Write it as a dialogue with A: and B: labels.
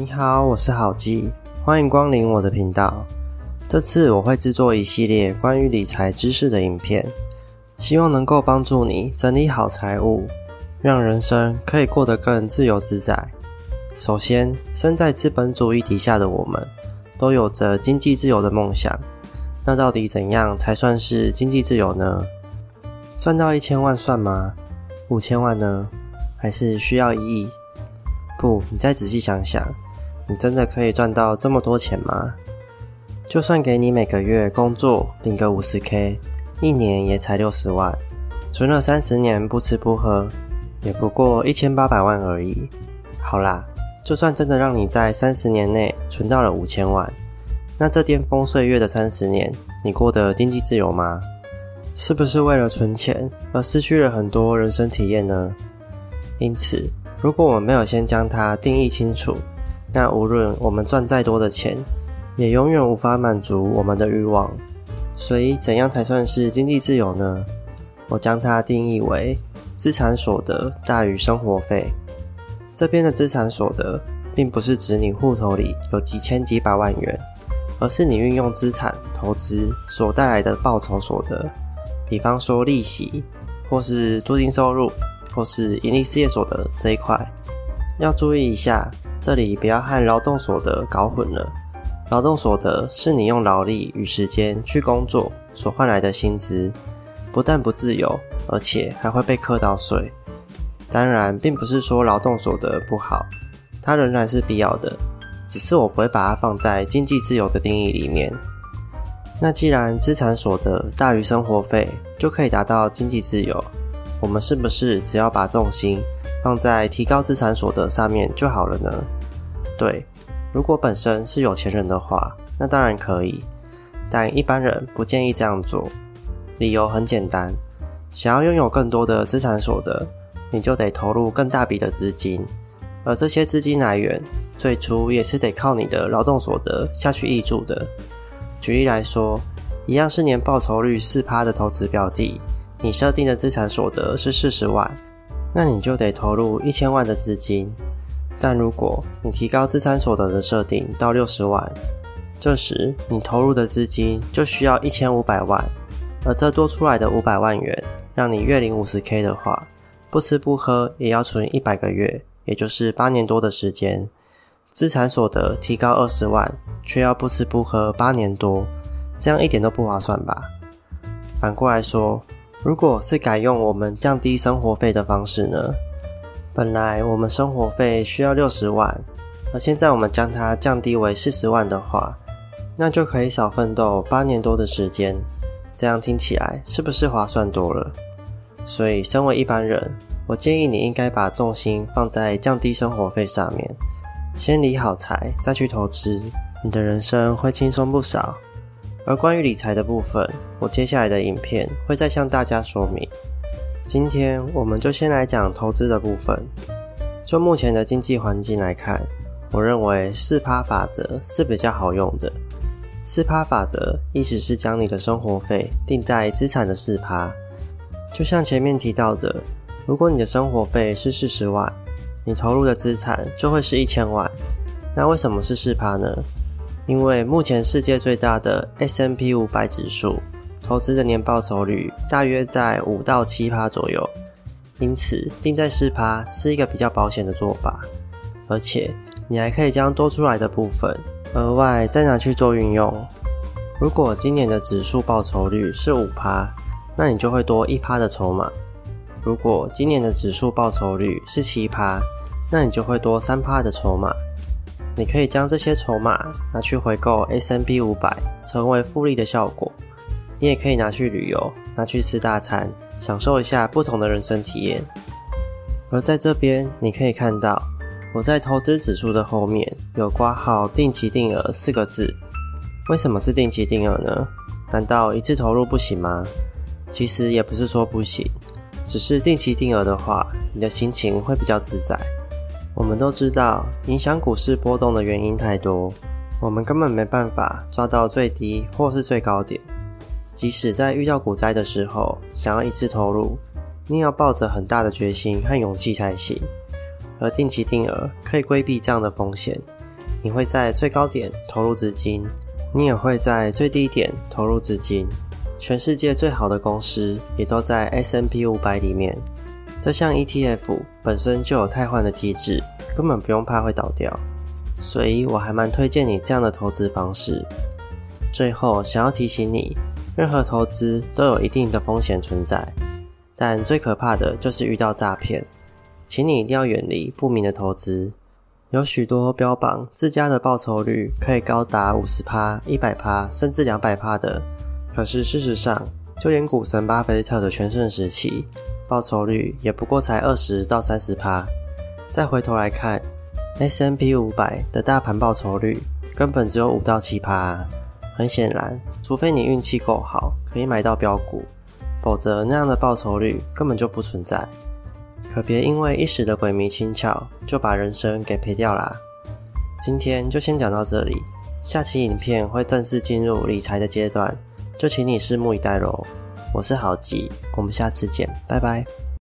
A: 你好，我是好记，欢迎光临我的频道。这次我会制作一系列关于理财知识的影片，希望能够帮助你整理好财务，让人生可以过得更自由自在。首先，身在资本主义底下的我们，都有着经济自由的梦想。那到底怎样才算是经济自由呢？赚到一千万算吗？五千万呢？还是需要一亿？不，你再仔细想想，你真的可以赚到这么多钱吗？就算给你每个月工作领个五十 K，一年也才六十万，存了三十年不吃不喝，也不过一千八百万而已。好啦，就算真的让你在三十年内存到了五千万，那这巅峰岁月的三十年，你过得经济自由吗？是不是为了存钱而失去了很多人生体验呢？因此，如果我们没有先将它定义清楚，那无论我们赚再多的钱，也永远无法满足我们的欲望。所以，怎样才算是经济自由呢？我将它定义为资产所得大于生活费。这边的资产所得，并不是指你户头里有几千几百万元，而是你运用资产投资所带来的报酬所得。比方说利息，或是租金收入，或是盈利事业所得这一块，要注意一下，这里不要和劳动所得搞混了。劳动所得是你用劳力与时间去工作所换来的薪资，不但不自由，而且还会被课到税。当然，并不是说劳动所得不好，它仍然是必要的，只是我不会把它放在经济自由的定义里面。那既然资产所得大于生活费就可以达到经济自由，我们是不是只要把重心放在提高资产所得上面就好了呢？对。如果本身是有钱人的话，那当然可以，但一般人不建议这样做。理由很简单，想要拥有更多的资产所得，你就得投入更大笔的资金，而这些资金来源最初也是得靠你的劳动所得下去挹注的。举例来说，一样是年报酬率四趴的投资标的，你设定的资产所得是四十万，那你就得投入一千万的资金。但如果你提高资产所得的设定到六十万，这时你投入的资金就需要一千五百万，而这多出来的五百万元，让你月领五十 K 的话，不吃不喝也要存一百个月，也就是八年多的时间。资产所得提高二十万，却要不吃不喝八年多，这样一点都不划算吧？反过来说，如果是改用我们降低生活费的方式呢？本来我们生活费需要六十万，而现在我们将它降低为四十万的话，那就可以少奋斗八年多的时间。这样听起来是不是划算多了？所以，身为一般人，我建议你应该把重心放在降低生活费上面，先理好财，再去投资，你的人生会轻松不少。而关于理财的部分，我接下来的影片会再向大家说明。今天我们就先来讲投资的部分。就目前的经济环境来看，我认为四趴法则是比较好用的。四趴法则意思是将你的生活费定在资产的四趴。就像前面提到的，如果你的生活费是四十万，你投入的资产就会是一千万。那为什么是四趴呢？因为目前世界最大的 S M P 五百指数。投资的年报酬率大约在五到七趴左右，因此定在四趴是一个比较保险的做法。而且你还可以将多出来的部分额外再拿去做运用。如果今年的指数报酬率是五趴，那你就会多一趴的筹码；如果今年的指数报酬率是七趴，那你就会多三趴的筹码。你可以将这些筹码拿去回购 S M P 五百，成为复利的效果。你也可以拿去旅游，拿去吃大餐，享受一下不同的人生体验。而在这边，你可以看到我在投资指数的后面有挂号“定期定额”四个字。为什么是定期定额呢？难道一次投入不行吗？其实也不是说不行，只是定期定额的话，你的心情会比较自在。我们都知道，影响股市波动的原因太多，我们根本没办法抓到最低或是最高点。即使在遇到股灾的时候，想要一次投入，你也要抱着很大的决心和勇气才行。而定期定额可以规避这样的风险，你会在最高点投入资金，你也会在最低点投入资金。全世界最好的公司也都在 S&P 五百里面。这项 ETF 本身就有汰换的机制，根本不用怕会倒掉。所以我还蛮推荐你这样的投资方式。最后，想要提醒你，任何投资都有一定的风险存在，但最可怕的就是遇到诈骗，请你一定要远离不明的投资。有许多标榜自家的报酬率可以高达五十趴、一百趴，甚至两百趴的，可是事实上，就连股神巴菲特的全盛时期，报酬率也不过才二十到三十趴。再回头来看。S M P 五百的大盘报酬率根本只有五到七趴，很显然，除非你运气够好，可以买到标股，否则那样的报酬率根本就不存在。可别因为一时的鬼迷心窍，就把人生给赔掉啦。今天就先讲到这里，下期影片会正式进入理财的阶段，就请你拭目以待喽。我是郝吉，我们下次见，拜拜。